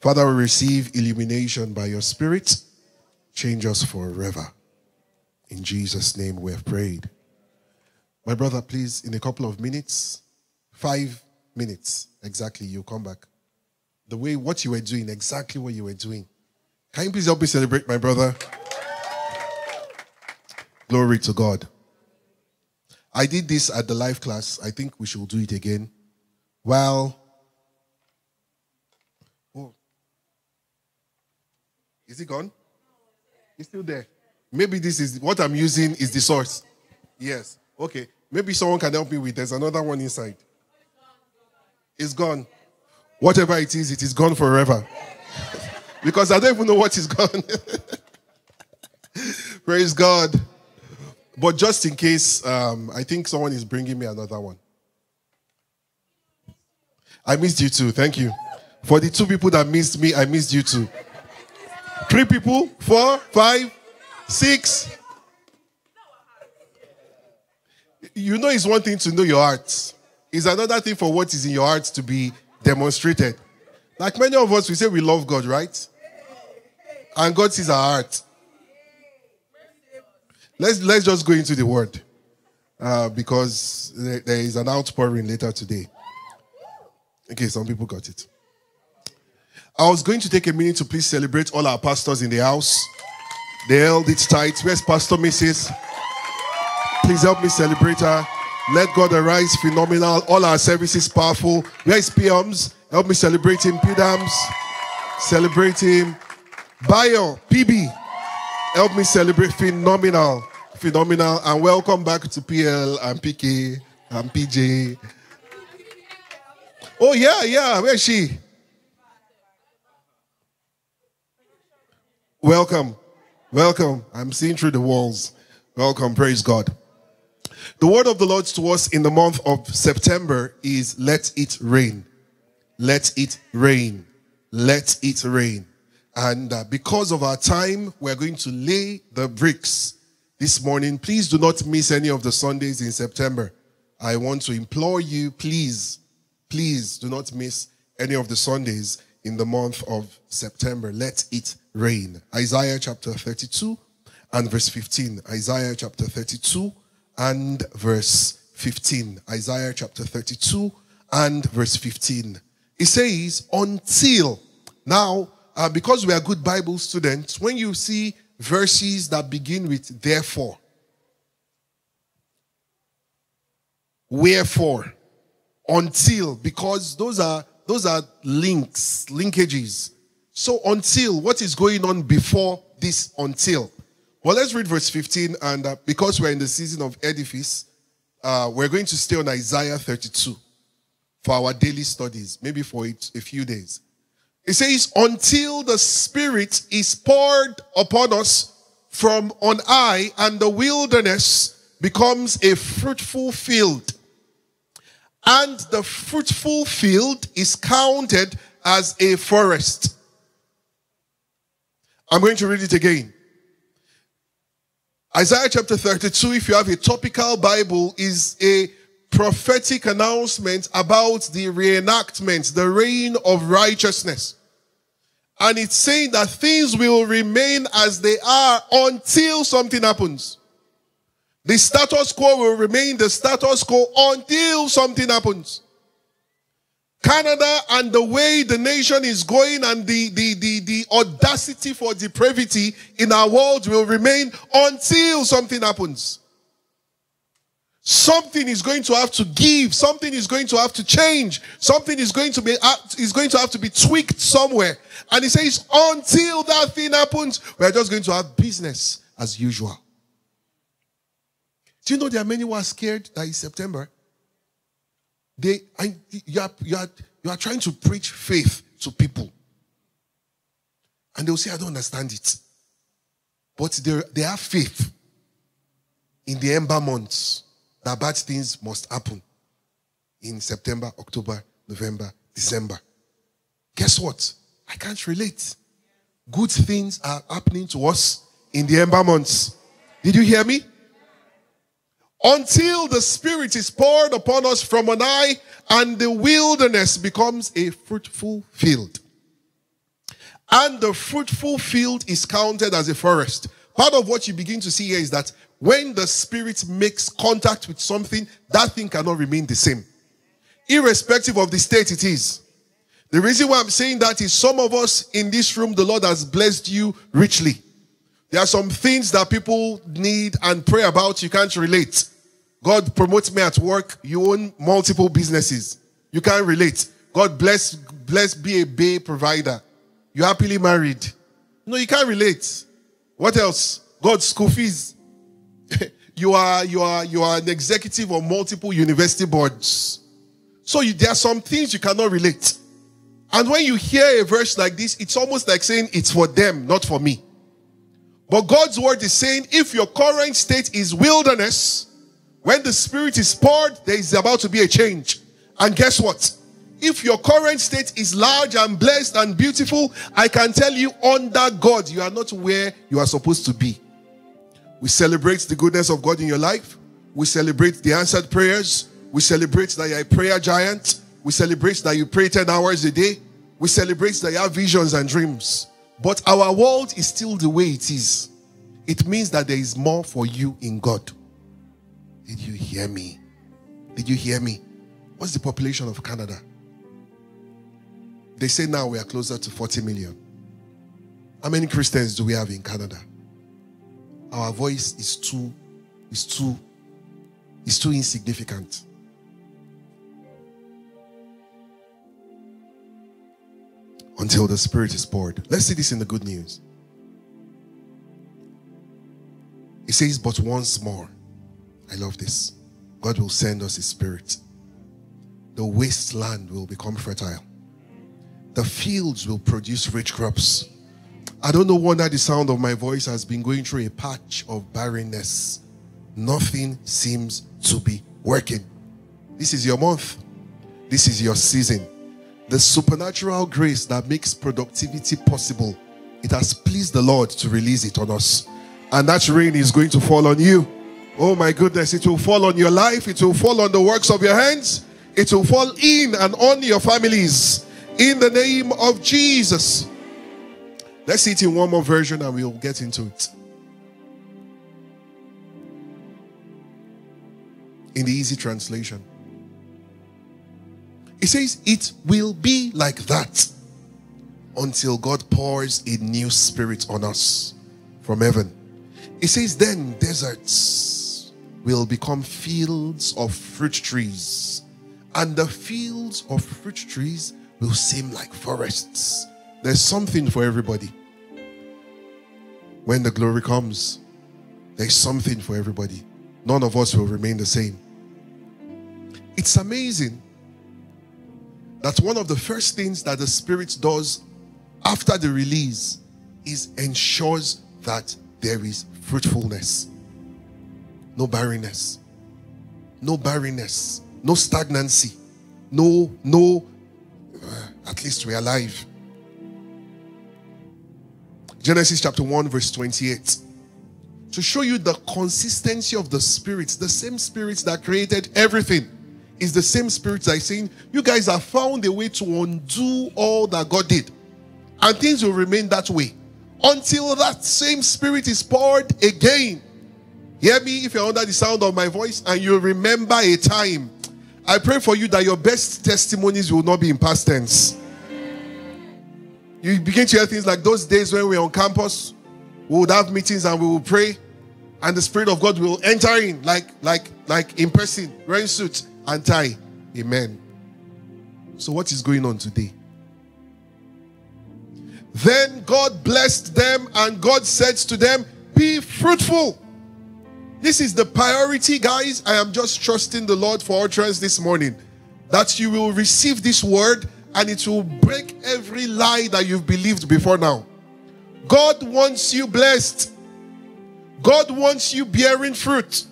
Father, we receive illumination by your Spirit. Change us forever. In Jesus' name we have prayed. My brother, please, in a couple of minutes, five minutes exactly, you come back. The way what you were doing, exactly what you were doing. Can you please help me celebrate my brother? Glory to God. I did this at the live class. I think we should do it again. Well, is it gone? It's still there. Maybe this is what I'm using is the source. Yes. Okay. Maybe someone can help me with. There's another one inside. It's gone. Whatever it is, it is gone forever. because I don't even know what is gone. Praise God. But just in case, um, I think someone is bringing me another one. I missed you too. Thank you. For the two people that missed me, I missed you too. Three people, four, five, six. You know, it's one thing to know your heart, it's another thing for what is in your heart to be demonstrated. Like many of us, we say we love God, right? And God sees our heart. Let's, let's just go into the word uh, because there, there is an outpouring later today. Okay, some people got it. I was going to take a minute to please celebrate all our pastors in the house. They held it tight. Where's Pastor Mrs.? Please help me celebrate her. Let God arise phenomenal. All our services powerful. Where is PMs? Help me celebrate him. PDAMs. Celebrate him. Bio, PB. Help me celebrate phenomenal. Phenomenal. And welcome back to PL and PK and PJ. Oh, yeah, yeah. Where is she? Welcome. Welcome. I'm seeing through the walls. Welcome. Praise God. The word of the Lord to us in the month of September is let it rain. Let it rain. Let it rain. And uh, because of our time, we're going to lay the bricks this morning. Please do not miss any of the Sundays in September. I want to implore you, please, please do not miss any of the Sundays in the month of September. Let it rain. Isaiah chapter 32 and verse 15. Isaiah chapter 32 and verse 15. Isaiah chapter 32 and verse 15. It says, until. Now, uh, because we are good Bible students, when you see verses that begin with therefore, wherefore, until, because those are those are links, linkages. So until, what is going on before this until? Well, let's read verse 15, and uh, because we're in the season of edifice, uh, we're going to stay on Isaiah 32 for our daily studies, maybe for it, a few days. It says, until the Spirit is poured upon us from on high, and the wilderness becomes a fruitful field. And the fruitful field is counted as a forest. I'm going to read it again. Isaiah chapter 32, if you have a topical Bible, is a prophetic announcement about the reenactment, the reign of righteousness. And it's saying that things will remain as they are until something happens. The status quo will remain the status quo until something happens. Canada and the way the nation is going and the, the, the, the audacity for depravity in our world will remain until something happens. Something is going to have to give. Something is going to have to change. Something is going to be is going to have to be tweaked somewhere. And he says, until that thing happens, we're just going to have business as usual. Do you know there are many who are scared that it's September? They, you, are, you, are, you are trying to preach faith to people. And they'll say, I don't understand it. But they, they have faith in the ember months that bad things must happen in September, October, November, December. Guess what? I can't relate. Good things are happening to us in the ember months. Did you hear me? Until the Spirit is poured upon us from on high and the wilderness becomes a fruitful field. and the fruitful field is counted as a forest. Part of what you begin to see here is that when the spirit makes contact with something, that thing cannot remain the same. Irrespective of the state it is. The reason why I'm saying that is some of us in this room, the Lord has blessed you richly. There are some things that people need and pray about, you can't relate. God promotes me at work, you own multiple businesses. You can't relate. God bless, bless, be a bay provider. You happily married. No, you can't relate. What else? God's school fees. you are you are you are an executive of multiple university boards. So you, there are some things you cannot relate. And when you hear a verse like this, it's almost like saying it's for them, not for me. But God's word is saying if your current state is wilderness, when the spirit is poured, there is about to be a change. And guess what? If your current state is large and blessed and beautiful, I can tell you under God, you are not where you are supposed to be. We celebrate the goodness of God in your life. We celebrate the answered prayers. We celebrate that you're a prayer giant. We celebrate that you pray 10 hours a day. We celebrate that you have visions and dreams. But our world is still the way it is. It means that there is more for you in God. Did you hear me? Did you hear me? What's the population of Canada? They say now we are closer to 40 million. How many Christians do we have in Canada? Our voice is too, is too, is too insignificant. Until the Spirit is poured. Let's see this in the good news. It says, but once more. I love this. God will send us His Spirit. The wasteland will become fertile the fields will produce rich crops. I don't know whether the sound of my voice has been going through a patch of barrenness. Nothing seems to be working. This is your month. This is your season. The supernatural grace that makes productivity possible. It has pleased the Lord to release it on us. And that rain is going to fall on you. Oh my goodness, it will fall on your life. It will fall on the works of your hands. It will fall in and on your families in the name of Jesus. Let's see it in one more version and we'll get into it. In the easy translation, it says, It will be like that until God pours a new spirit on us from heaven. He says, Then deserts will become fields of fruit trees, and the fields of fruit trees will seem like forests. There's something for everybody. When the glory comes, there's something for everybody. None of us will remain the same. It's amazing that one of the first things that the Spirit does after the release is ensures that there is fruitfulness, no barrenness, no barrenness, no stagnancy, no no uh, at least we're alive. Genesis chapter 1, verse 28. To show you the consistency of the spirits, the same spirits that created everything is the same spirit that is saying, You guys have found a way to undo all that God did. And things will remain that way until that same spirit is poured again. Hear me if you're under the sound of my voice and you remember a time I pray for you that your best testimonies will not be in past tense. You begin to hear things like those days when we are on campus, we would have meetings and we will pray, and the Spirit of God will enter in like like like in person, wearing suit and tie. Amen. So what is going on today? Then God blessed them, and God said to them, Be fruitful this is the priority, guys. I am just trusting the Lord for utterance this morning that you will receive this word and it will break every lie that you've believed before now. God wants you blessed, God wants you bearing fruit.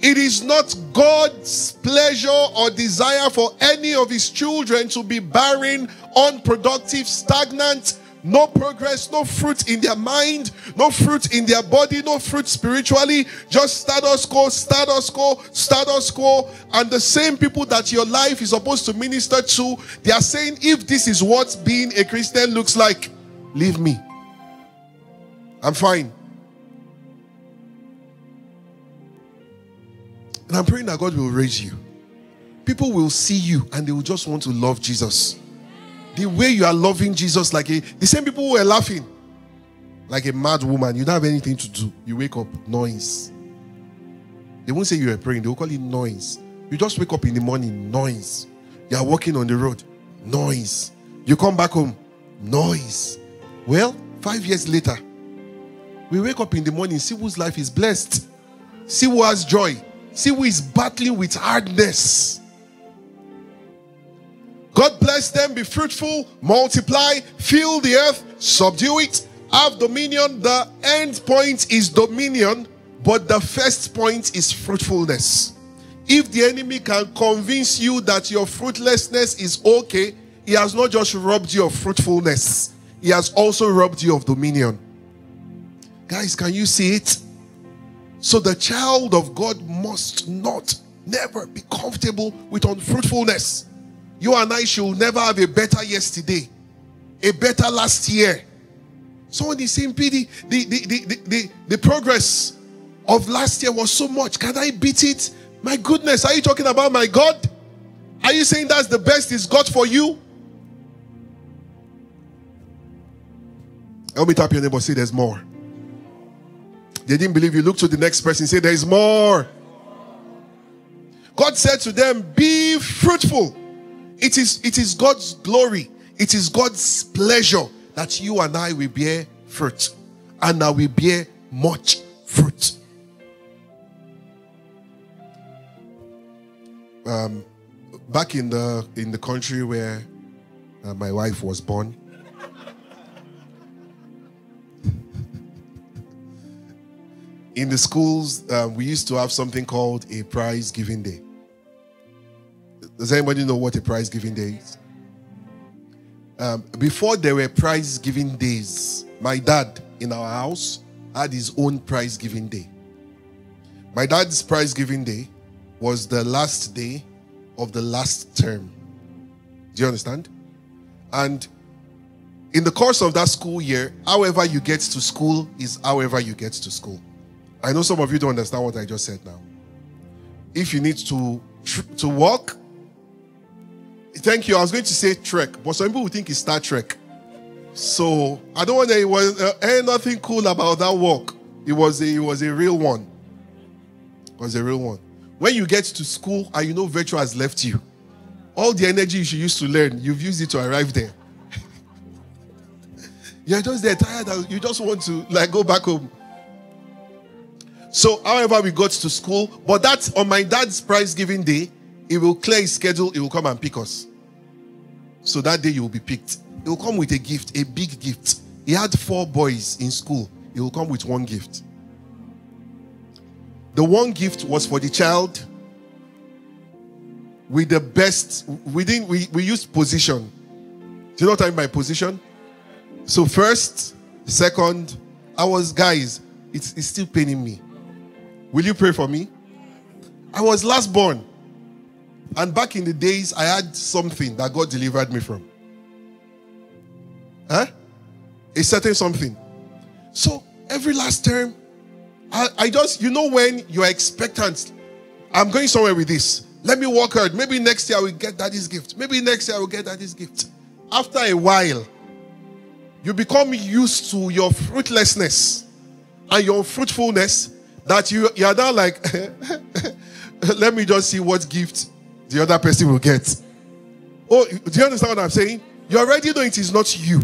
It is not God's pleasure or desire for any of his children to be barren, unproductive, stagnant, no progress, no fruit in their mind, no fruit in their body, no fruit spiritually, just status quo, status quo, status quo. And the same people that your life is supposed to minister to, they are saying, if this is what being a Christian looks like, Leave me. I'm fine. And I'm praying that God will raise you. People will see you and they will just want to love Jesus. The way you are loving Jesus, like a, the same people who were laughing, like a mad woman, you don't have anything to do. You wake up, noise. They won't say you are praying, they will call it noise. You just wake up in the morning, noise. You are walking on the road, noise. You come back home, noise. Well, five years later, we wake up in the morning, see whose life is blessed, see who has joy, see who is battling with hardness. God bless them, be fruitful, multiply, fill the earth, subdue it, have dominion. The end point is dominion, but the first point is fruitfulness. If the enemy can convince you that your fruitlessness is okay, he has not just robbed you of fruitfulness, he has also robbed you of dominion. Guys, can you see it? So the child of God must not, never be comfortable with unfruitfulness. You and I should never have a better yesterday, a better last year. Someone is saying, PD, the, the, the, the, the progress of last year was so much. Can I beat it? My goodness, are you talking about my God? Are you saying that's the best is God for you? Help me tap your neighbor, say there's more. They didn't believe you. Look to the next person, say there is more. God said to them, Be fruitful. It is, it is God's glory, it is God's pleasure that you and I will bear fruit. And now we bear much fruit. Um, back in the in the country where uh, my wife was born, in the schools, uh, we used to have something called a prize giving day. Does anybody know what a prize giving day is? Um, before there were prize giving days, my dad in our house had his own prize giving day. My dad's prize giving day was the last day of the last term. Do you understand? And in the course of that school year, however you get to school is however you get to school. I know some of you don't understand what I just said now. If you need to to walk, thank you. I was going to say trek, but some people think it's Star Trek. So I don't want to. It was uh, ain't nothing cool about that walk. It was a, it was a real one. It was a real one. When you get to school and you know virtual has left you, all the energy you used to learn, you've used it to arrive there. You're just there tired. You just want to like go back home. So, however, we got to school, but that's on my dad's prize giving day. He will clear his schedule. He will come and pick us. So that day you will be picked. He will come with a gift, a big gift. He had four boys in school. He will come with one gift. The one gift was for the child with the best. We didn't. We, we used position. Do you know what I mean by position? So first, second, I was guys. It's, it's still paining me. Will you pray for me? I was last born. And back in the days, I had something that God delivered me from. Huh? A certain something. So every last term, I, I just, you know, when you're expectant, I'm going somewhere with this. Let me work hard. Maybe next year I will get daddy's gift. Maybe next year I will get daddy's gift. After a while, you become used to your fruitlessness and your fruitfulness that you, you are now like, let me just see what gift the other person will get. Oh, do you understand what I'm saying? You already know it is not you.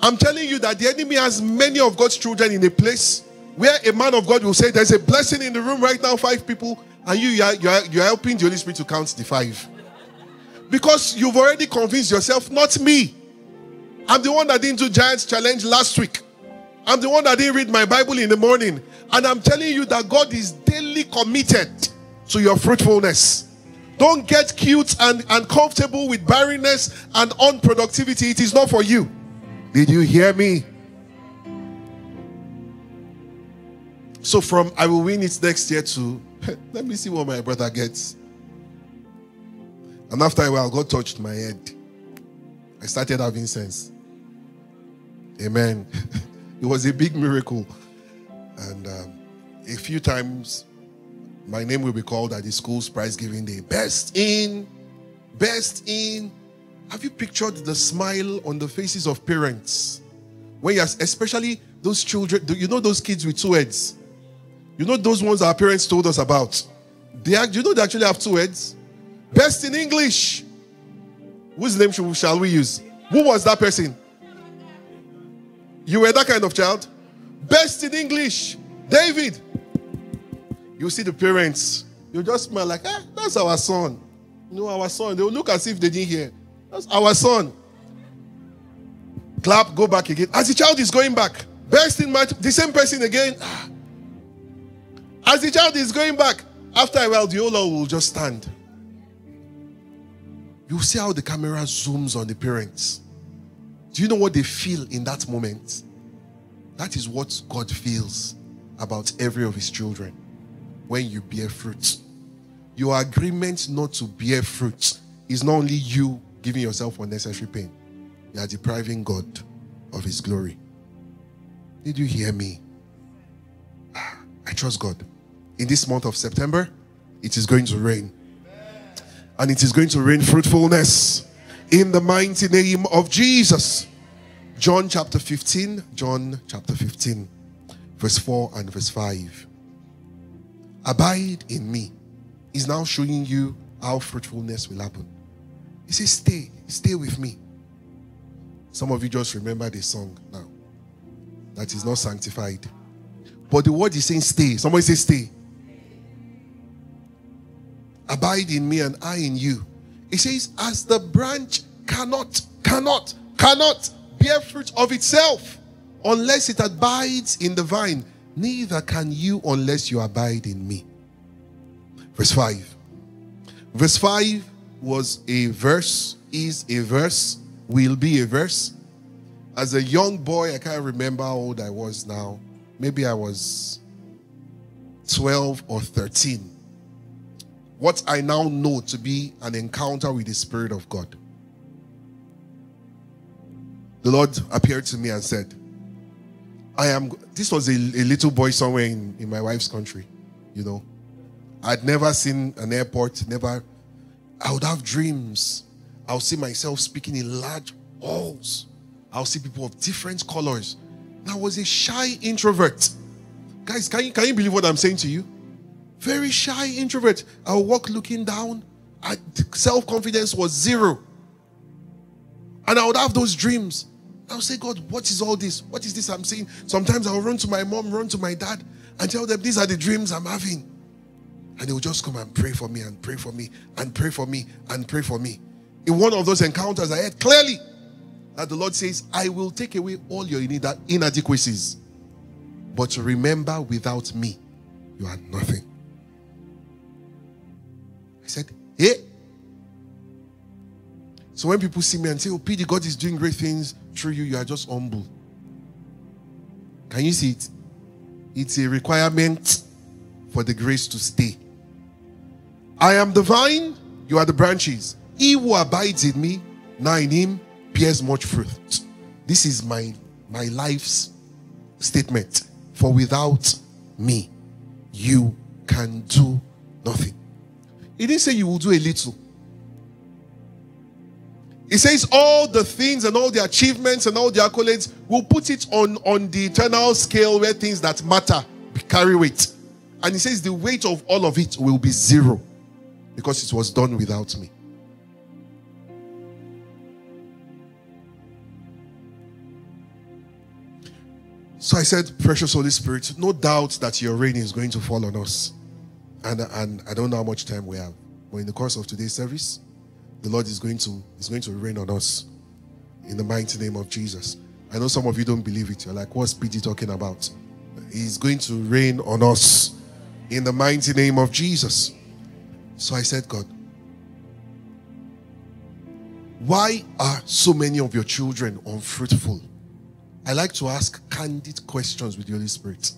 I'm telling you that the enemy has many of God's children in a place where a man of God will say, There's a blessing in the room right now, five people, and you, you, are, you, are, you are helping the Holy Spirit to count the five. Because you've already convinced yourself, not me. I'm the one that didn't do Giants Challenge last week. I'm the one that didn't read my Bible in the morning. And I'm telling you that God is daily committed to your fruitfulness. Don't get cute and, and comfortable with barrenness and unproductivity. It is not for you. Did you hear me? So from I will win it next year to let me see what my brother gets. And after a while, God touched my head. I started having sense. Amen. it was a big miracle. And um, a few times, my name will be called at the school's prize giving day. Best in, best in. Have you pictured the smile on the faces of parents? When you're, especially those children, do you know those kids with two heads? You know those ones our parents told us about? They, you know they actually have two heads? Best in English. Whose name shall we use? Who was that person? You were that kind of child? Best in English. David. You see the parents, you just smile like, eh, that's our son. Know, our son. They will look as if they didn't hear. That's our son. Clap, go back again. As the child is going back, best in my the same person again. Ah. As the child is going back, after a while, the Ola will just stand. You see how the camera zooms on the parents. Do you know what they feel in that moment? That is what God feels about every of his children when you bear fruit. Your agreement not to bear fruit is not only you giving yourself unnecessary pain, you are depriving God of his glory. Did you hear me? Ah, I trust God. In this month of September, it is going to rain. And it is going to rain fruitfulness in the mighty name of Jesus. John chapter 15, John chapter 15, verse 4 and verse 5. Abide in me. He's now showing you how fruitfulness will happen. He says, Stay, stay with me. Some of you just remember the song now that is not sanctified. But the word is saying, Stay. Somebody say, Stay. Abide in me and I in you. He says, As the branch cannot, cannot, cannot bear fruit of itself unless it abides in the vine. Neither can you unless you abide in me. Verse 5. Verse 5 was a verse, is a verse, will be a verse. As a young boy, I can't remember how old I was now. Maybe I was 12 or 13. What I now know to be an encounter with the Spirit of God the Lord appeared to me and said, I am, this was a, a little boy somewhere in, in my wife's country, you know. I'd never seen an airport, never, I would have dreams. I'll see myself speaking in large halls. I'll see people of different colors. I was a shy introvert. Guys, can you, can you believe what I'm saying to you? Very shy introvert. I'll walk looking down. Self confidence was zero. And I would have those dreams. I'll say, God, what is all this? What is this I'm seeing? Sometimes I'll run to my mom, run to my dad, and tell them these are the dreams I'm having. And they will just come and pray for me and pray for me and pray for me and pray for me. In one of those encounters, I heard clearly that the Lord says, I will take away all your inadequacies. But remember, without me, you are nothing. I said, Hey, so when people see me and say, Oh, PD, God is doing great things through you, you are just humble. Can you see it? It's a requirement for the grace to stay. I am the vine, you are the branches. He who abides in me, now in him, bears much fruit. This is my my life's statement. For without me, you can do nothing. He didn't say you will do a little. He says all the things and all the achievements and all the accolades will put it on, on the eternal scale where things that matter carry weight. And he says the weight of all of it will be zero because it was done without me. So I said, Precious Holy Spirit, no doubt that your rain is going to fall on us. And, and I don't know how much time we have. But in the course of today's service, the Lord is going to is going to rain on us in the mighty name of Jesus. I know some of you don't believe it. You're like, what's PD talking about? He's going to rain on us in the mighty name of Jesus. So I said, God, why are so many of your children unfruitful? I like to ask candid questions with the Holy Spirit.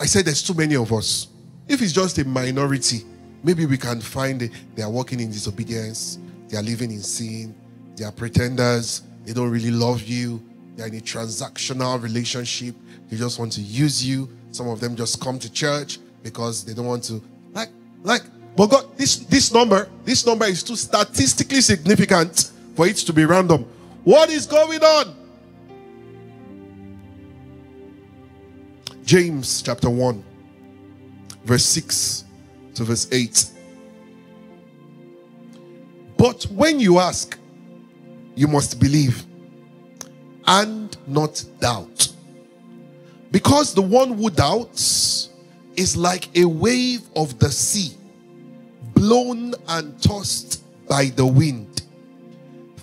I said, there's too many of us. If it's just a minority, Maybe we can find. They are walking in disobedience. They are living in sin. They are pretenders. They don't really love you. they're in a transactional relationship. They just want to use you. Some of them just come to church because they don't want to. Like, like, but God, this, this number, this number is too statistically significant for it to be random. What is going on? James chapter 1, verse 6 to verse 8. But when you ask, you must believe and not doubt. Because the one who doubts is like a wave of the sea, blown and tossed by the wind.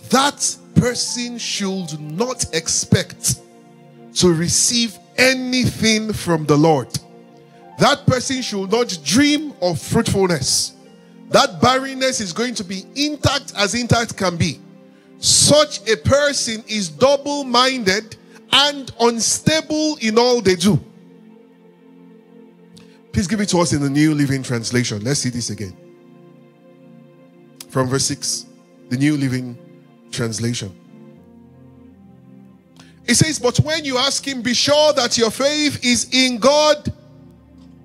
That person should not expect to receive anything from the Lord. That person should not dream of fruitfulness. That barrenness is going to be intact as intact can be. Such a person is double minded and unstable in all they do. Please give it to us in the New Living Translation. Let's see this again. From verse 6, the New Living Translation. It says, But when you ask him, be sure that your faith is in God.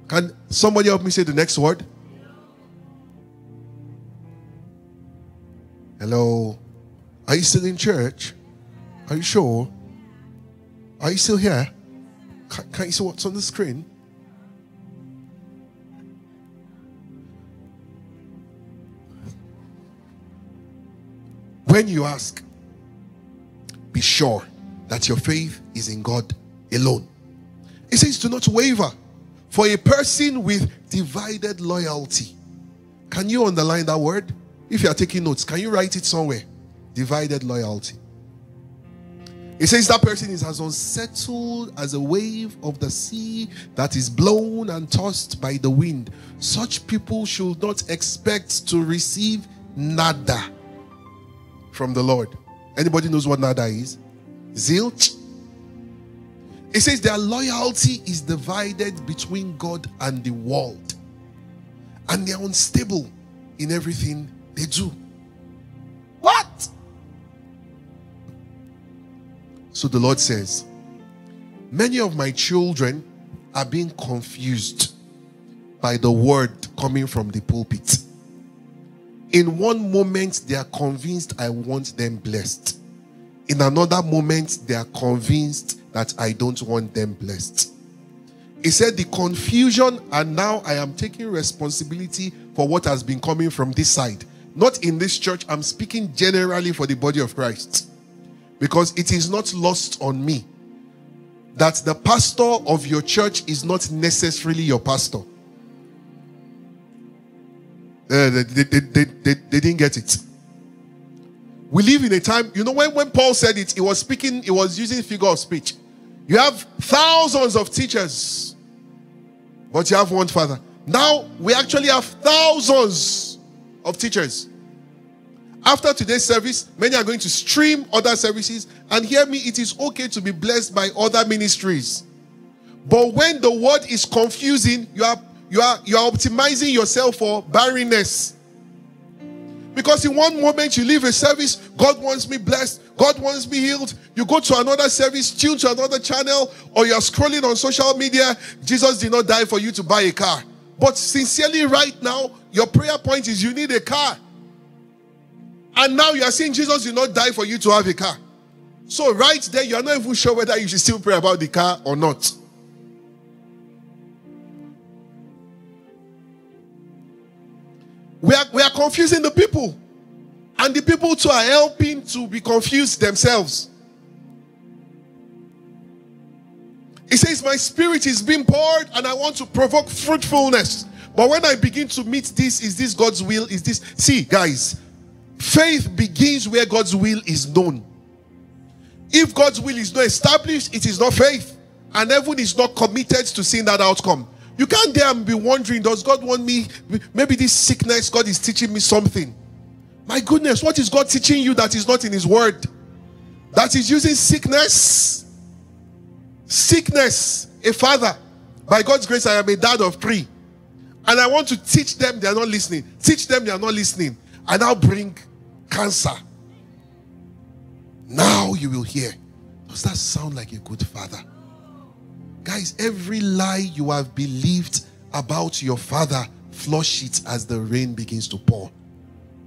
Can somebody help me say the next word? Hello. Are you still in church? Are you sure? Are you still here? Can't, can't you see what's on the screen? When you ask, be sure that your faith is in God alone. It says, do not waver. For a person with divided loyalty. Can you underline that word? If you are taking notes, can you write it somewhere? Divided loyalty. It says that person is as unsettled as a wave of the sea that is blown and tossed by the wind. Such people should not expect to receive nada from the Lord. Anybody knows what nada is? Zilch. It says their loyalty is divided between God and the world. And they're unstable in everything they do. What? So the Lord says, Many of my children are being confused by the word coming from the pulpit. In one moment, they are convinced I want them blessed. In another moment, they are convinced that I don't want them blessed. He said, The confusion, and now I am taking responsibility for what has been coming from this side. Not in this church, I'm speaking generally for the body of Christ. Because it is not lost on me that the pastor of your church is not necessarily your pastor. Uh, they, they, they, they, they didn't get it. We live in a time, you know, when, when Paul said it, he was speaking, he was using figure of speech. You have thousands of teachers, but you have one father. Now we actually have thousands of teachers. After today's service, many are going to stream other services. And hear me, it is okay to be blessed by other ministries. But when the word is confusing, you are you are you are optimizing yourself for barrenness. Because in one moment you leave a service, God wants me blessed, God wants me healed. You go to another service, tune to another channel, or you're scrolling on social media. Jesus did not die for you to buy a car. But sincerely, right now, your prayer point is you need a car. And now you are saying Jesus did not die for you to have a car. So, right there, you are not even sure whether you should still pray about the car or not. We are, we are confusing the people. And the people too are helping to be confused themselves. He says, My spirit is being poured and I want to provoke fruitfulness. But when I begin to meet this, is this God's will? Is this. See, guys, faith begins where God's will is known. If God's will is not established, it is not faith. And heaven is not committed to seeing that outcome. You can't dare be wondering, does God want me? Maybe this sickness, God is teaching me something. My goodness, what is God teaching you that is not in His Word? That is using sickness. Sickness, a father. By God's grace, I am a dad of three. And I want to teach them, they are not listening. Teach them, they are not listening. I now bring cancer. Now you will hear. Does that sound like a good father? Guys, every lie you have believed about your father, flush it as the rain begins to pour.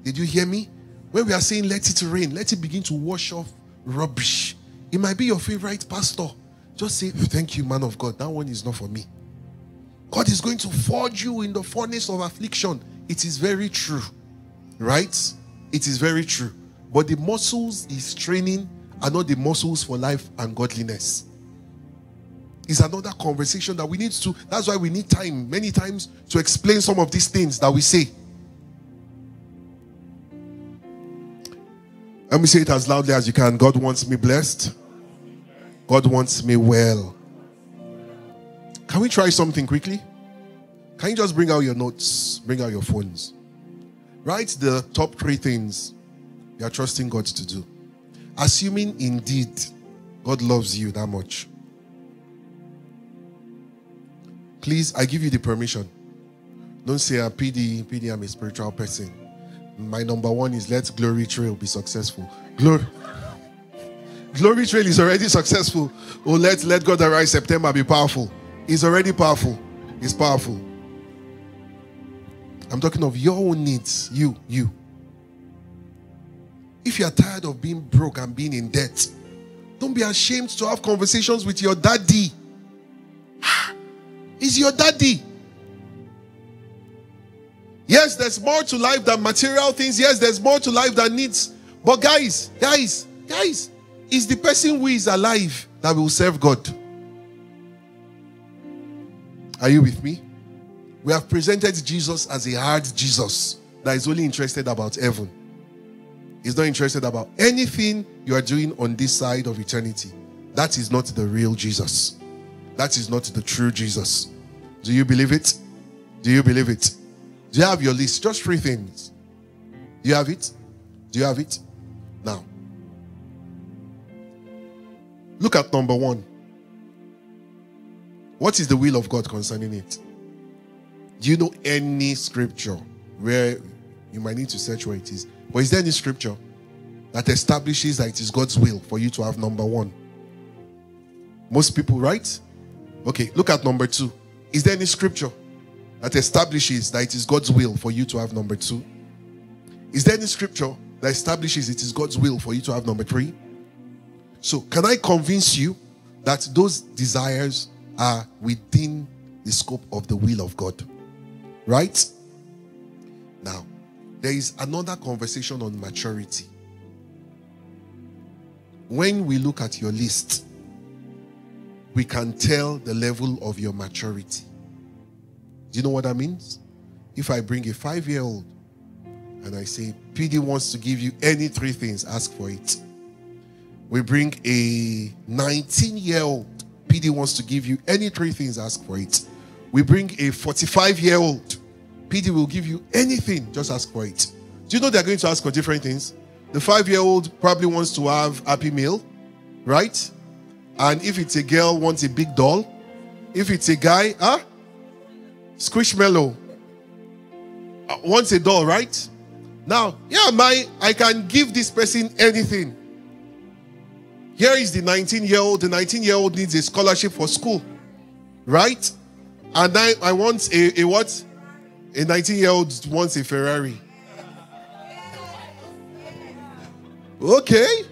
Did you hear me? When we are saying let it rain, let it begin to wash off rubbish. It might be your favorite pastor. Just say, Thank you, man of God. That one is not for me. God is going to forge you in the furnace of affliction. It is very true. Right? It is very true. But the muscles is training are not the muscles for life and godliness. It's another conversation that we need to. That's why we need time, many times, to explain some of these things that we say. Let me say it as loudly as you can. God wants me blessed. God wants me well. Can we try something quickly? Can you just bring out your notes? Bring out your phones. Write the top three things you are trusting God to do. Assuming indeed God loves you that much. Please, I give you the permission. Don't say, ah, I'm PD, PD, I'm a spiritual person. My number one is let Glory Trail be successful. Glory. Glory Trail is already successful. Oh, let let God arise September be powerful. It's already powerful. It's powerful. I'm talking of your own needs. You, you. If you are tired of being broke and being in debt, don't be ashamed to have conversations with your daddy. Is your daddy. Yes, there's more to life than material things. Yes, there's more to life than needs. But guys, guys, guys, is the person who is alive that will serve God. Are you with me? We have presented Jesus as a hard Jesus that is only interested about heaven. He's not interested about anything you are doing on this side of eternity. That is not the real Jesus. That is not the true Jesus. Do you believe it? Do you believe it? Do you have your list? Just three things. Do you have it? Do you have it? Now, look at number one. What is the will of God concerning it? Do you know any scripture where you might need to search where it is? But is there any scripture that establishes that it is God's will for you to have number one? Most people, right? Okay, look at number two. Is there any scripture that establishes that it is God's will for you to have number two? Is there any scripture that establishes it is God's will for you to have number three? So, can I convince you that those desires are within the scope of the will of God? Right? Now, there is another conversation on maturity. When we look at your list, we can tell the level of your maturity. Do you know what that means? If I bring a five year old and I say, PD wants to give you any three things, ask for it. We bring a 19 year old, PD wants to give you any three things, ask for it. We bring a 45 year old, PD will give you anything, just ask for it. Do you know they're going to ask for different things? The five year old probably wants to have Happy Meal, right? And if it's a girl, wants a big doll. If it's a guy, huh? Squishmallow. Uh, wants a doll, right? Now, yeah, my I can give this person anything. Here is the 19 year old. The 19 year old needs a scholarship for school, right? And I, I want a, a what? A 19 year old wants a Ferrari. Okay.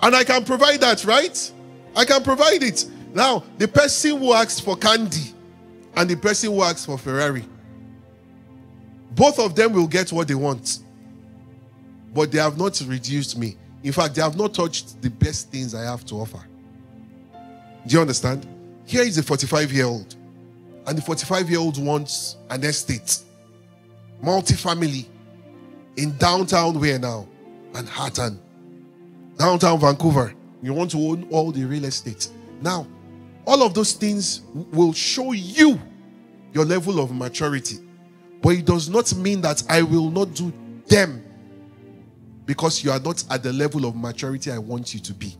And I can provide that, right? I can provide it. Now, the person who asks for candy and the person who asks for Ferrari, both of them will get what they want. But they have not reduced me. In fact, they have not touched the best things I have to offer. Do you understand? Here is a 45 year old, and the 45 year old wants an estate, multi-family in downtown where now? Manhattan, downtown Vancouver. You want to own all the real estate. Now, all of those things will show you your level of maturity. But it does not mean that I will not do them because you are not at the level of maturity I want you to be.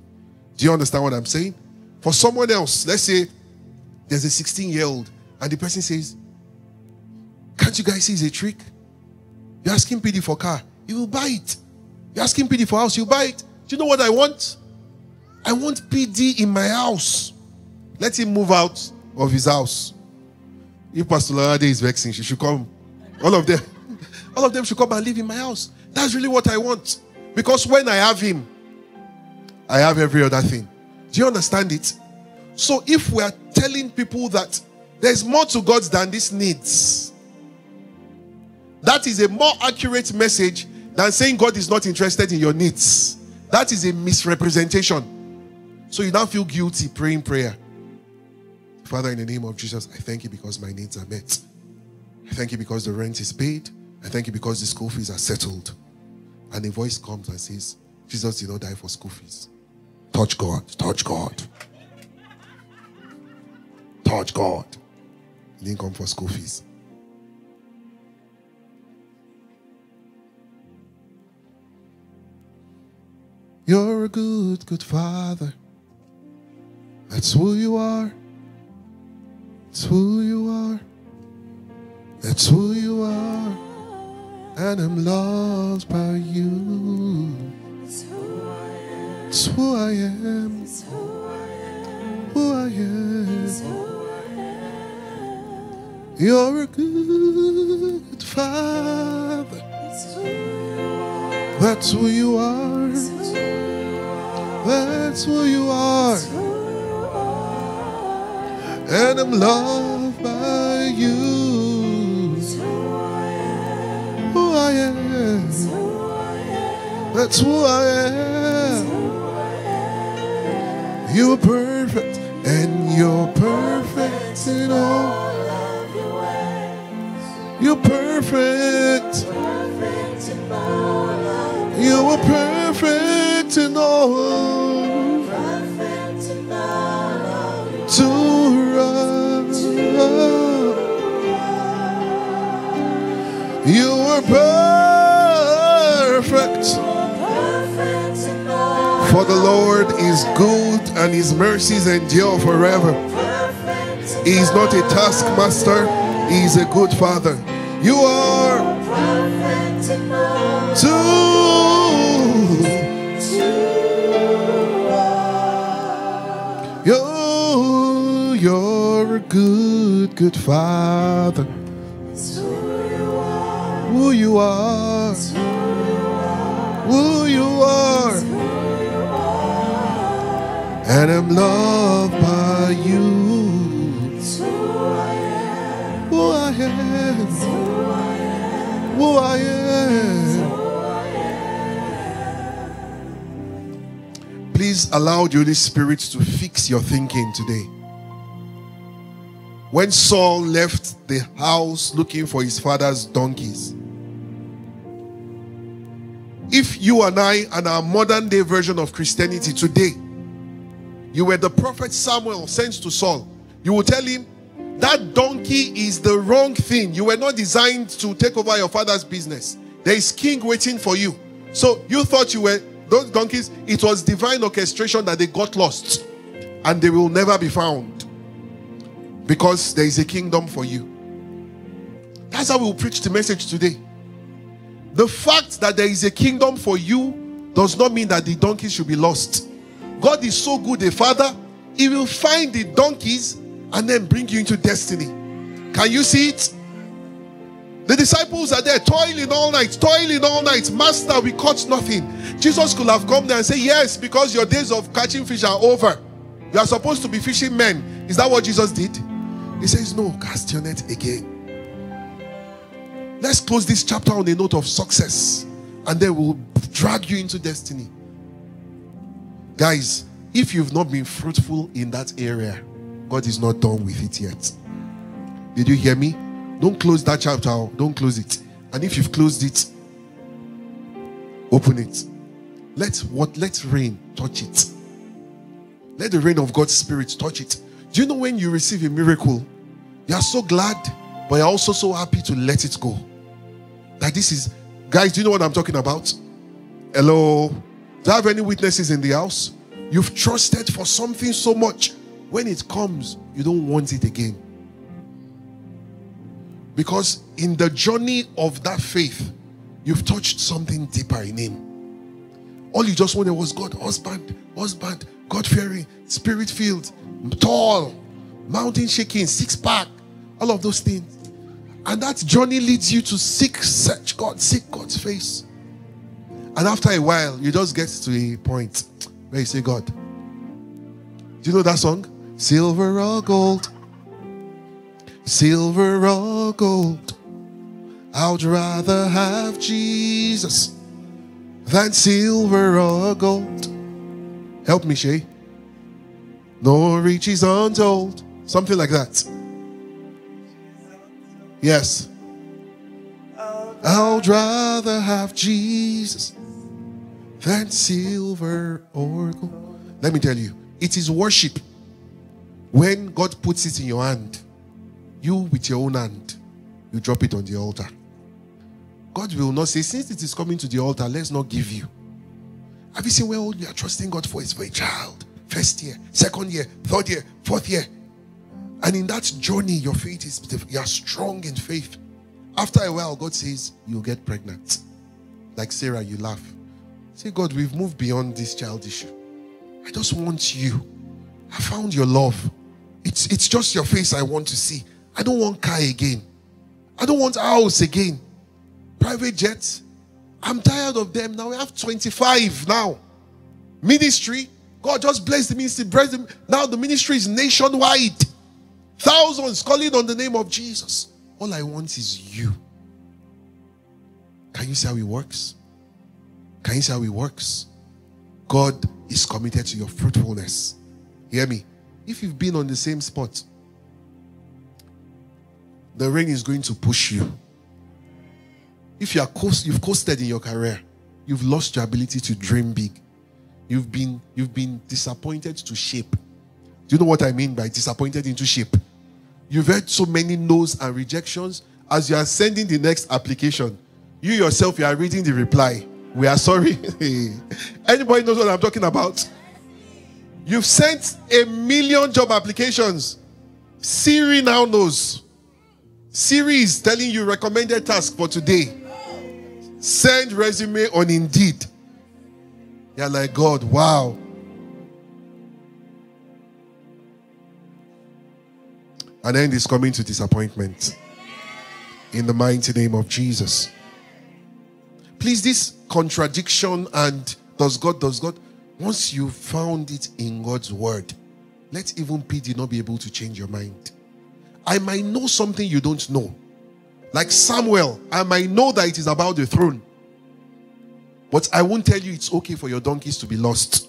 Do you understand what I'm saying? For someone else, let's say there's a 16 year old and the person says, Can't you guys see it's a trick? You're asking PD for car, you will buy it. You're asking PD for house, you buy it. Do you know what I want? I want PD in my house. Let him move out of his house. If Pastor Lade is vexing, she should come. All of them, all of them should come and live in my house. That's really what I want. Because when I have him, I have every other thing. Do you understand it? So if we are telling people that there's more to God than these needs, that is a more accurate message than saying God is not interested in your needs. That is a misrepresentation. So you now feel guilty praying prayer. Father, in the name of Jesus, I thank you because my needs are met. I thank you because the rent is paid. I thank you because the school fees are settled. And a voice comes and says, Jesus did not die for school fees. Touch God, touch God. Touch God. He didn't come for school fees. You're a good, good father. That's who you are. That's who you are. That's who you are. And I'm loved by you. It's who I am. It's who I am. Who I am. You're a good father. It's who you are. That's who you are. That's who you are. And I'm loved by you. That's Who I am. That's who I am. You're perfect, and you're perfect in all. You're perfect. You are perfect in all. Perfect. For the Lord is good and his mercies endure forever. He is not a taskmaster, he is a good father. You are to you. You're a good, good father. Who you are. Who you are. And I'm loved by you. Who I am. Who I am. Please allow the Holy Spirit to fix your thinking today. When Saul left the house looking for his father's donkeys, if you and I and our modern day version of Christianity today, you were the prophet Samuel sent to Saul, you will tell him that donkey is the wrong thing. You were not designed to take over your father's business. There is king waiting for you. So you thought you were those donkeys, it was divine orchestration that they got lost and they will never be found because there is a kingdom for you. That's how we'll preach the message today. The fact that there is a kingdom for you does not mean that the donkeys should be lost. God is so good a father, he will find the donkeys and then bring you into destiny. Can you see it? The disciples are there toiling all night, toiling all night. Master, we caught nothing. Jesus could have come there and say, Yes, because your days of catching fish are over. You are supposed to be fishing men. Is that what Jesus did? He says, No, cast your net again. Let's close this chapter on a note of success, and then we'll drag you into destiny. Guys, if you've not been fruitful in that area, God is not done with it yet. Did you hear me? Don't close that chapter. Oh. Don't close it. And if you've closed it, open it. Let what let rain touch it. Let the rain of God's Spirit touch it. Do you know when you receive a miracle, you are so glad, but you're also so happy to let it go. Like this is, guys, do you know what I'm talking about? Hello. Do I have any witnesses in the house? You've trusted for something so much. When it comes, you don't want it again. Because in the journey of that faith, you've touched something deeper in Him. All you just wanted was God, husband, husband, God fearing, spirit filled, tall, mountain shaking, six pack, all of those things. And that journey leads you to seek, search God, seek God's face. And after a while, you just get to a point where you say, God, do you know that song? Silver or gold, silver or gold. I'd rather have Jesus than silver or gold. Help me, Shay. No riches untold. Something like that. Yes. I'd rather have Jesus than silver or gold. Let me tell you, it is worship when God puts it in your hand. You, with your own hand, you drop it on the altar. God will not say, since it is coming to the altar, let's not give you. Have you seen where all you are trusting God for is for a child? First year, second year, third year, fourth year. And in that journey, your faith is you are strong in faith. After a while, God says, You'll get pregnant. Like Sarah, you laugh. Say, God, we've moved beyond this child issue. I just want you. I found your love. It's, it's just your face I want to see. I don't want car again. I don't want house again. Private jets. I'm tired of them. Now we have 25 now. Ministry. God just bless the ministry. Bless them. Now the ministry is nationwide. Thousands calling on the name of Jesus. All I want is you. Can you see how it works? Can you see how it works? God is committed to your fruitfulness. Hear me. If you've been on the same spot, the rain is going to push you. If you are coast, you've coasted in your career, you've lost your ability to dream big. You've been you've been disappointed to shape. Do you know what I mean by disappointed into shape? You've heard so many no's and rejections as you are sending the next application. You yourself, you are reading the reply. We are sorry. Anybody knows what I'm talking about? You've sent a million job applications. Siri now knows. Siri is telling you recommended task for today. Send resume on Indeed. You're like, God, wow. And then it's coming to disappointment. In the mighty name of Jesus. Please, this contradiction and does God, does God, once you found it in God's word, let even PD not be able to change your mind. I might know something you don't know. Like Samuel, I might know that it is about the throne. But I won't tell you it's okay for your donkeys to be lost.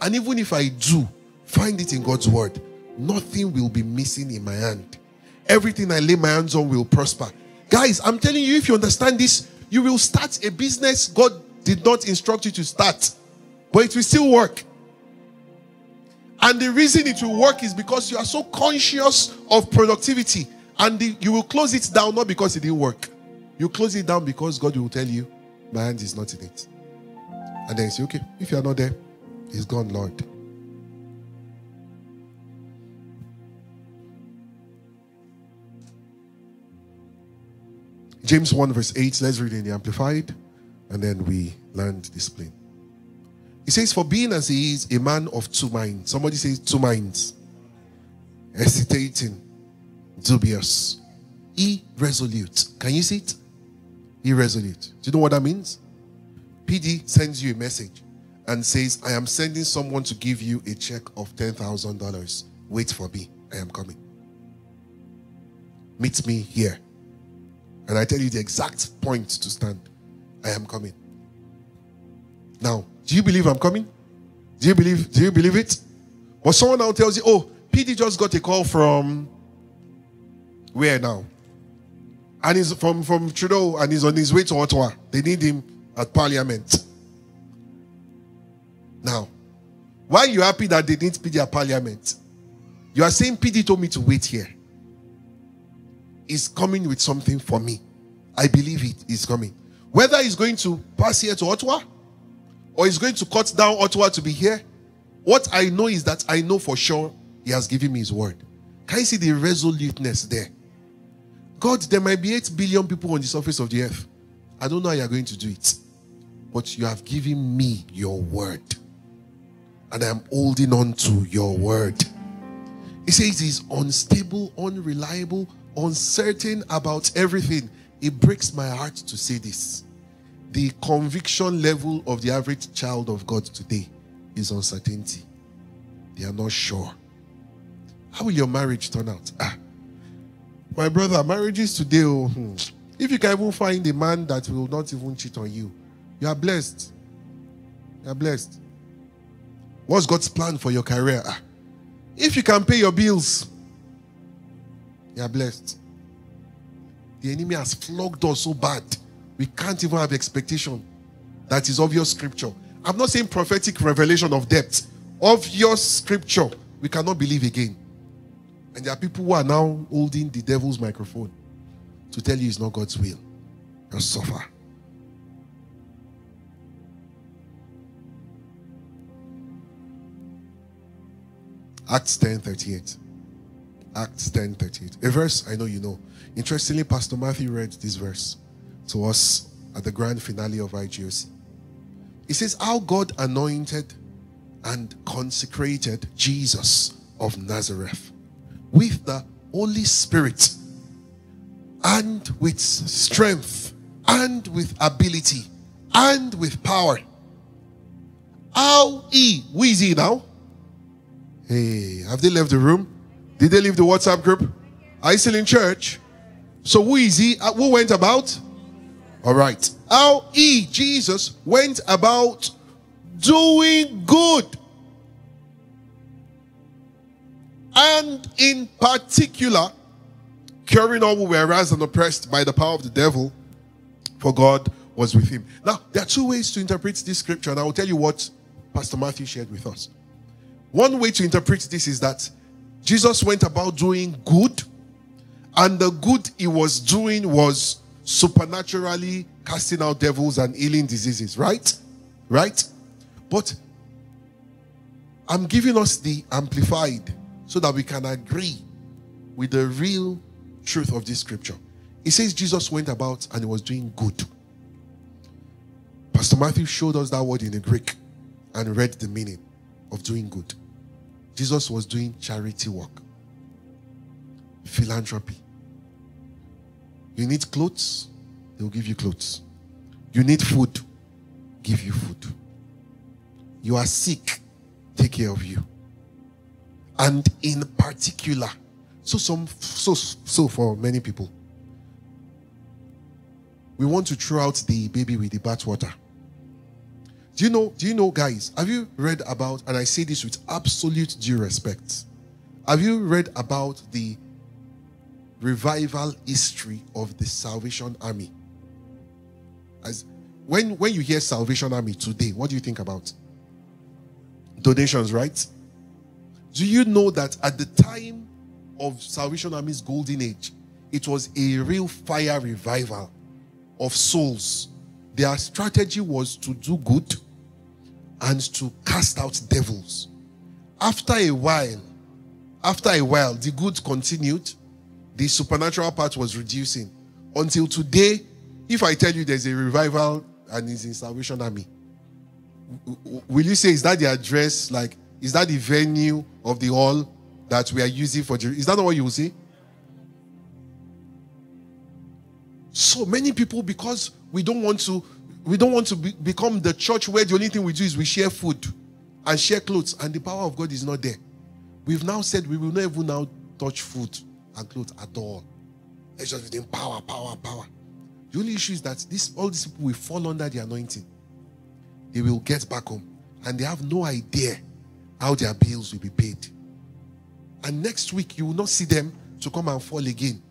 And even if I do, find it in God's word. Nothing will be missing in my hand. Everything I lay my hands on will prosper. Guys, I'm telling you, if you understand this, you will start a business God did not instruct you to start, but it will still work. And the reason it will work is because you are so conscious of productivity and the, you will close it down not because it didn't work. You close it down because God will tell you, my hand is not in it. And then you say, okay, if you are not there, it's gone, Lord. James 1, verse 8, let's read in the Amplified, and then we learn discipline. He says, For being as he is, a man of two minds. Somebody says two minds. Hesitating, dubious, irresolute. Can you see it? Irresolute. Do you know what that means? PD sends you a message and says, I am sending someone to give you a check of $10,000. Wait for me. I am coming. Meet me here. And I tell you the exact point to stand. I am coming. Now, do you believe I'm coming? Do you believe? Do you believe it? Or someone now tells you, oh, PD just got a call from where now? And he's from, from Trudeau and he's on his way to Ottawa. They need him at Parliament. Now, why are you happy that they didn't PD at Parliament? You are saying PD told me to wait here is coming with something for me. I believe it is coming. Whether he's going to pass here to Ottawa or he's going to cut down Ottawa to be here, what I know is that I know for sure he has given me his word. Can you see the resoluteness there? God, there might be 8 billion people on the surface of the earth. I don't know how you're going to do it. But you have given me your word. and I am holding on to your word. He says he's unstable, unreliable, uncertain about everything. It breaks my heart to say this. The conviction level of the average child of God today is uncertainty. They are not sure. How will your marriage turn out? Ah, my brother, marriages today, oh, hmm. if you can even find a man that will not even cheat on you, you are blessed. You are blessed. What's God's plan for your career? Ah, if you can pay your bills, you are blessed. The enemy has flogged us so bad, we can't even have expectation. That is obvious scripture. I'm not saying prophetic revelation of depth. Obvious scripture. We cannot believe again. And there are people who are now holding the devil's microphone to tell you it's not God's will. You suffer. Acts 10 38. Acts 10 38. A verse I know you know. Interestingly, Pastor Matthew read this verse to us at the grand finale of IGOC. He says, How God anointed and consecrated Jesus of Nazareth with the Holy Spirit and with strength and with ability and with power. How he, who is he now? Hey, have they left the room? Did they leave the WhatsApp group? Are you still in church? So who is he? Uh, who went about? All right. How he, Jesus, went about doing good. And in particular, curing all who were harassed and oppressed by the power of the devil, for God was with him. Now, there are two ways to interpret this scripture, and I will tell you what Pastor Matthew shared with us. One way to interpret this is that Jesus went about doing good, and the good he was doing was supernaturally casting out devils and healing diseases, right? Right? But I'm giving us the amplified so that we can agree with the real truth of this scripture. It says Jesus went about and he was doing good. Pastor Matthew showed us that word in the Greek and read the meaning of doing good. Jesus was doing charity work, philanthropy. You need clothes, they'll give you clothes. You need food, give you food. You are sick, take care of you. And in particular, so some so so for many people, we want to throw out the baby with the bathwater. Do you know, do you know, guys? Have you read about, and I say this with absolute due respect, have you read about the revival history of the Salvation Army? As when when you hear Salvation Army today, what do you think about? Donations, right? Do you know that at the time of Salvation Army's golden age, it was a real fire revival of souls? Their strategy was to do good and to cast out devils. After a while, after a while, the good continued, the supernatural part was reducing. Until today, if I tell you there's a revival and it's in Salvation Army, will you say, is that the address? Like, is that the venue of the hall that we are using for? Is that what you will say? So many people, because we don't want to we don't want to be, become the church where the only thing we do is we share food and share clothes, and the power of God is not there. We've now said we will not even now touch food and clothes at all. It's just within power, power, power. The only issue is that this all these people will fall under the anointing. They will get back home, and they have no idea how their bills will be paid. And next week you will not see them to come and fall again,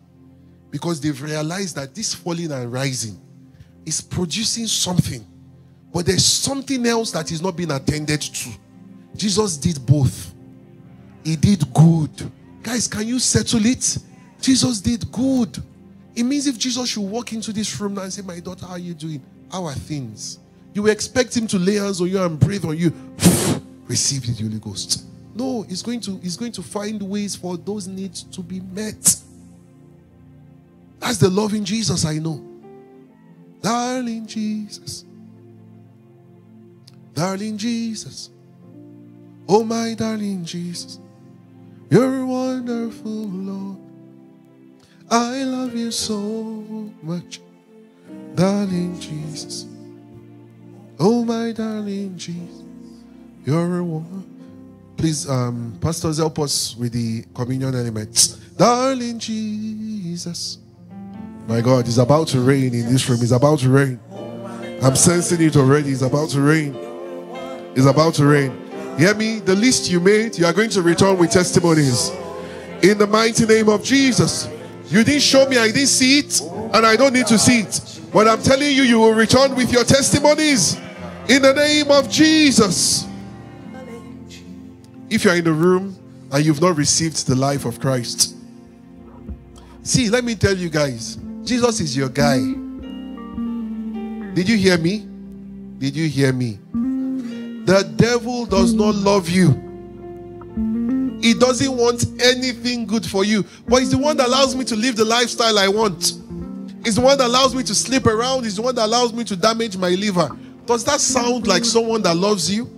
because they've realized that this falling and rising is producing something, but there's something else that is not being attended to. Jesus did both. He did good. Guys, can you settle it? Jesus did good. It means if Jesus should walk into this room now and say, My daughter, how are you doing? How are things? You expect him to lay hands on you and breathe on you. Receive the Holy Ghost. No, he's going to he's going to find ways for those needs to be met. That's the loving Jesus I know. Darling Jesus. Darling Jesus. Oh, my darling Jesus, you're wonderful, Lord. I love you so much, darling Jesus. Oh, my darling Jesus, you're one. Please, um, pastors, help us with the communion elements. Darling Jesus. My God, it's about to rain in this room. It's about to rain. I'm sensing it already. It's about to rain. It's about to rain. Hear me? The list you made, you are going to return with testimonies. In the mighty name of Jesus. You didn't show me, I didn't see it, and I don't need to see it. But I'm telling you, you will return with your testimonies. In the name of Jesus. If you're in the room and you've not received the life of Christ, see, let me tell you guys, Jesus is your guy. Did you hear me? Did you hear me? The devil does not love you. He doesn't want anything good for you, but he's the one that allows me to live the lifestyle I want. He's the one that allows me to sleep around. He's the one that allows me to damage my liver. Does that sound like someone that loves you?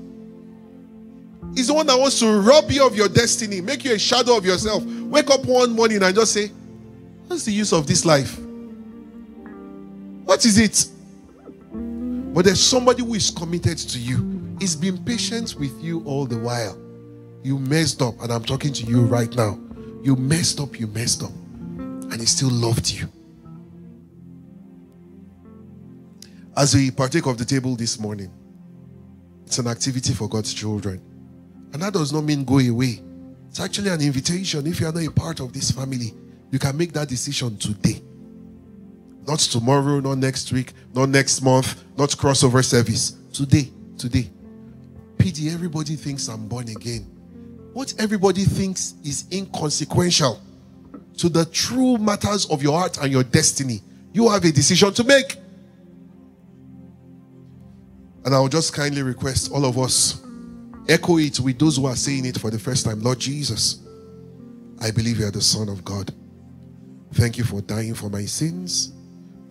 He's the one that wants to rob you of your destiny, make you a shadow of yourself. Wake up one morning and just say, What's the use of this life? What is it? But there's somebody who is committed to you. He's been patient with you all the while. You messed up, and I'm talking to you right now. You messed up, you messed up, and He still loved you. As we partake of the table this morning, it's an activity for God's children. And that does not mean go away. It's actually an invitation. If you are not a part of this family, you can make that decision today. Not tomorrow, not next week, not next month, not crossover service. Today, today. PD, everybody thinks I'm born again. What everybody thinks is inconsequential to the true matters of your heart and your destiny. You have a decision to make. And I'll just kindly request all of us echo it with those who are saying it for the first time. Lord Jesus, I believe you are the Son of God. Thank you for dying for my sins.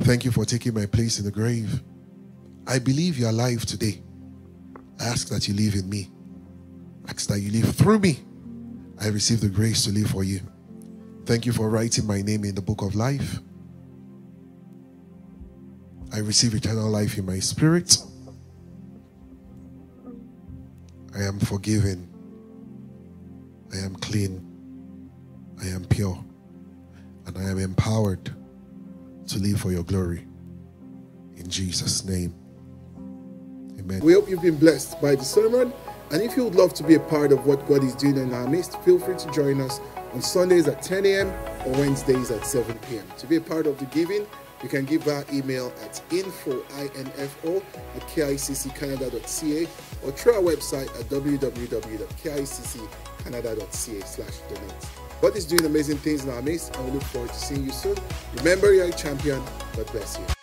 Thank you for taking my place in the grave. I believe you are alive today. I ask that you live in me. I ask that you live through me. I receive the grace to live for you. Thank you for writing my name in the book of life. I receive eternal life in my spirit. I am forgiven. I am clean. I am pure. And I am empowered to live for your glory. In Jesus' name. Amen. We hope you've been blessed by the sermon. And if you would love to be a part of what God is doing in our midst, feel free to join us on Sundays at 10 a.m. or Wednesdays at 7 p.m. To be a part of the giving, you can give our email at info, I-N-F-O, at kicccanada.ca or through our website at www.kicccanada.ca slash donate. God is doing amazing things in our midst and we look forward to seeing you soon. Remember, you're a champion. God bless you.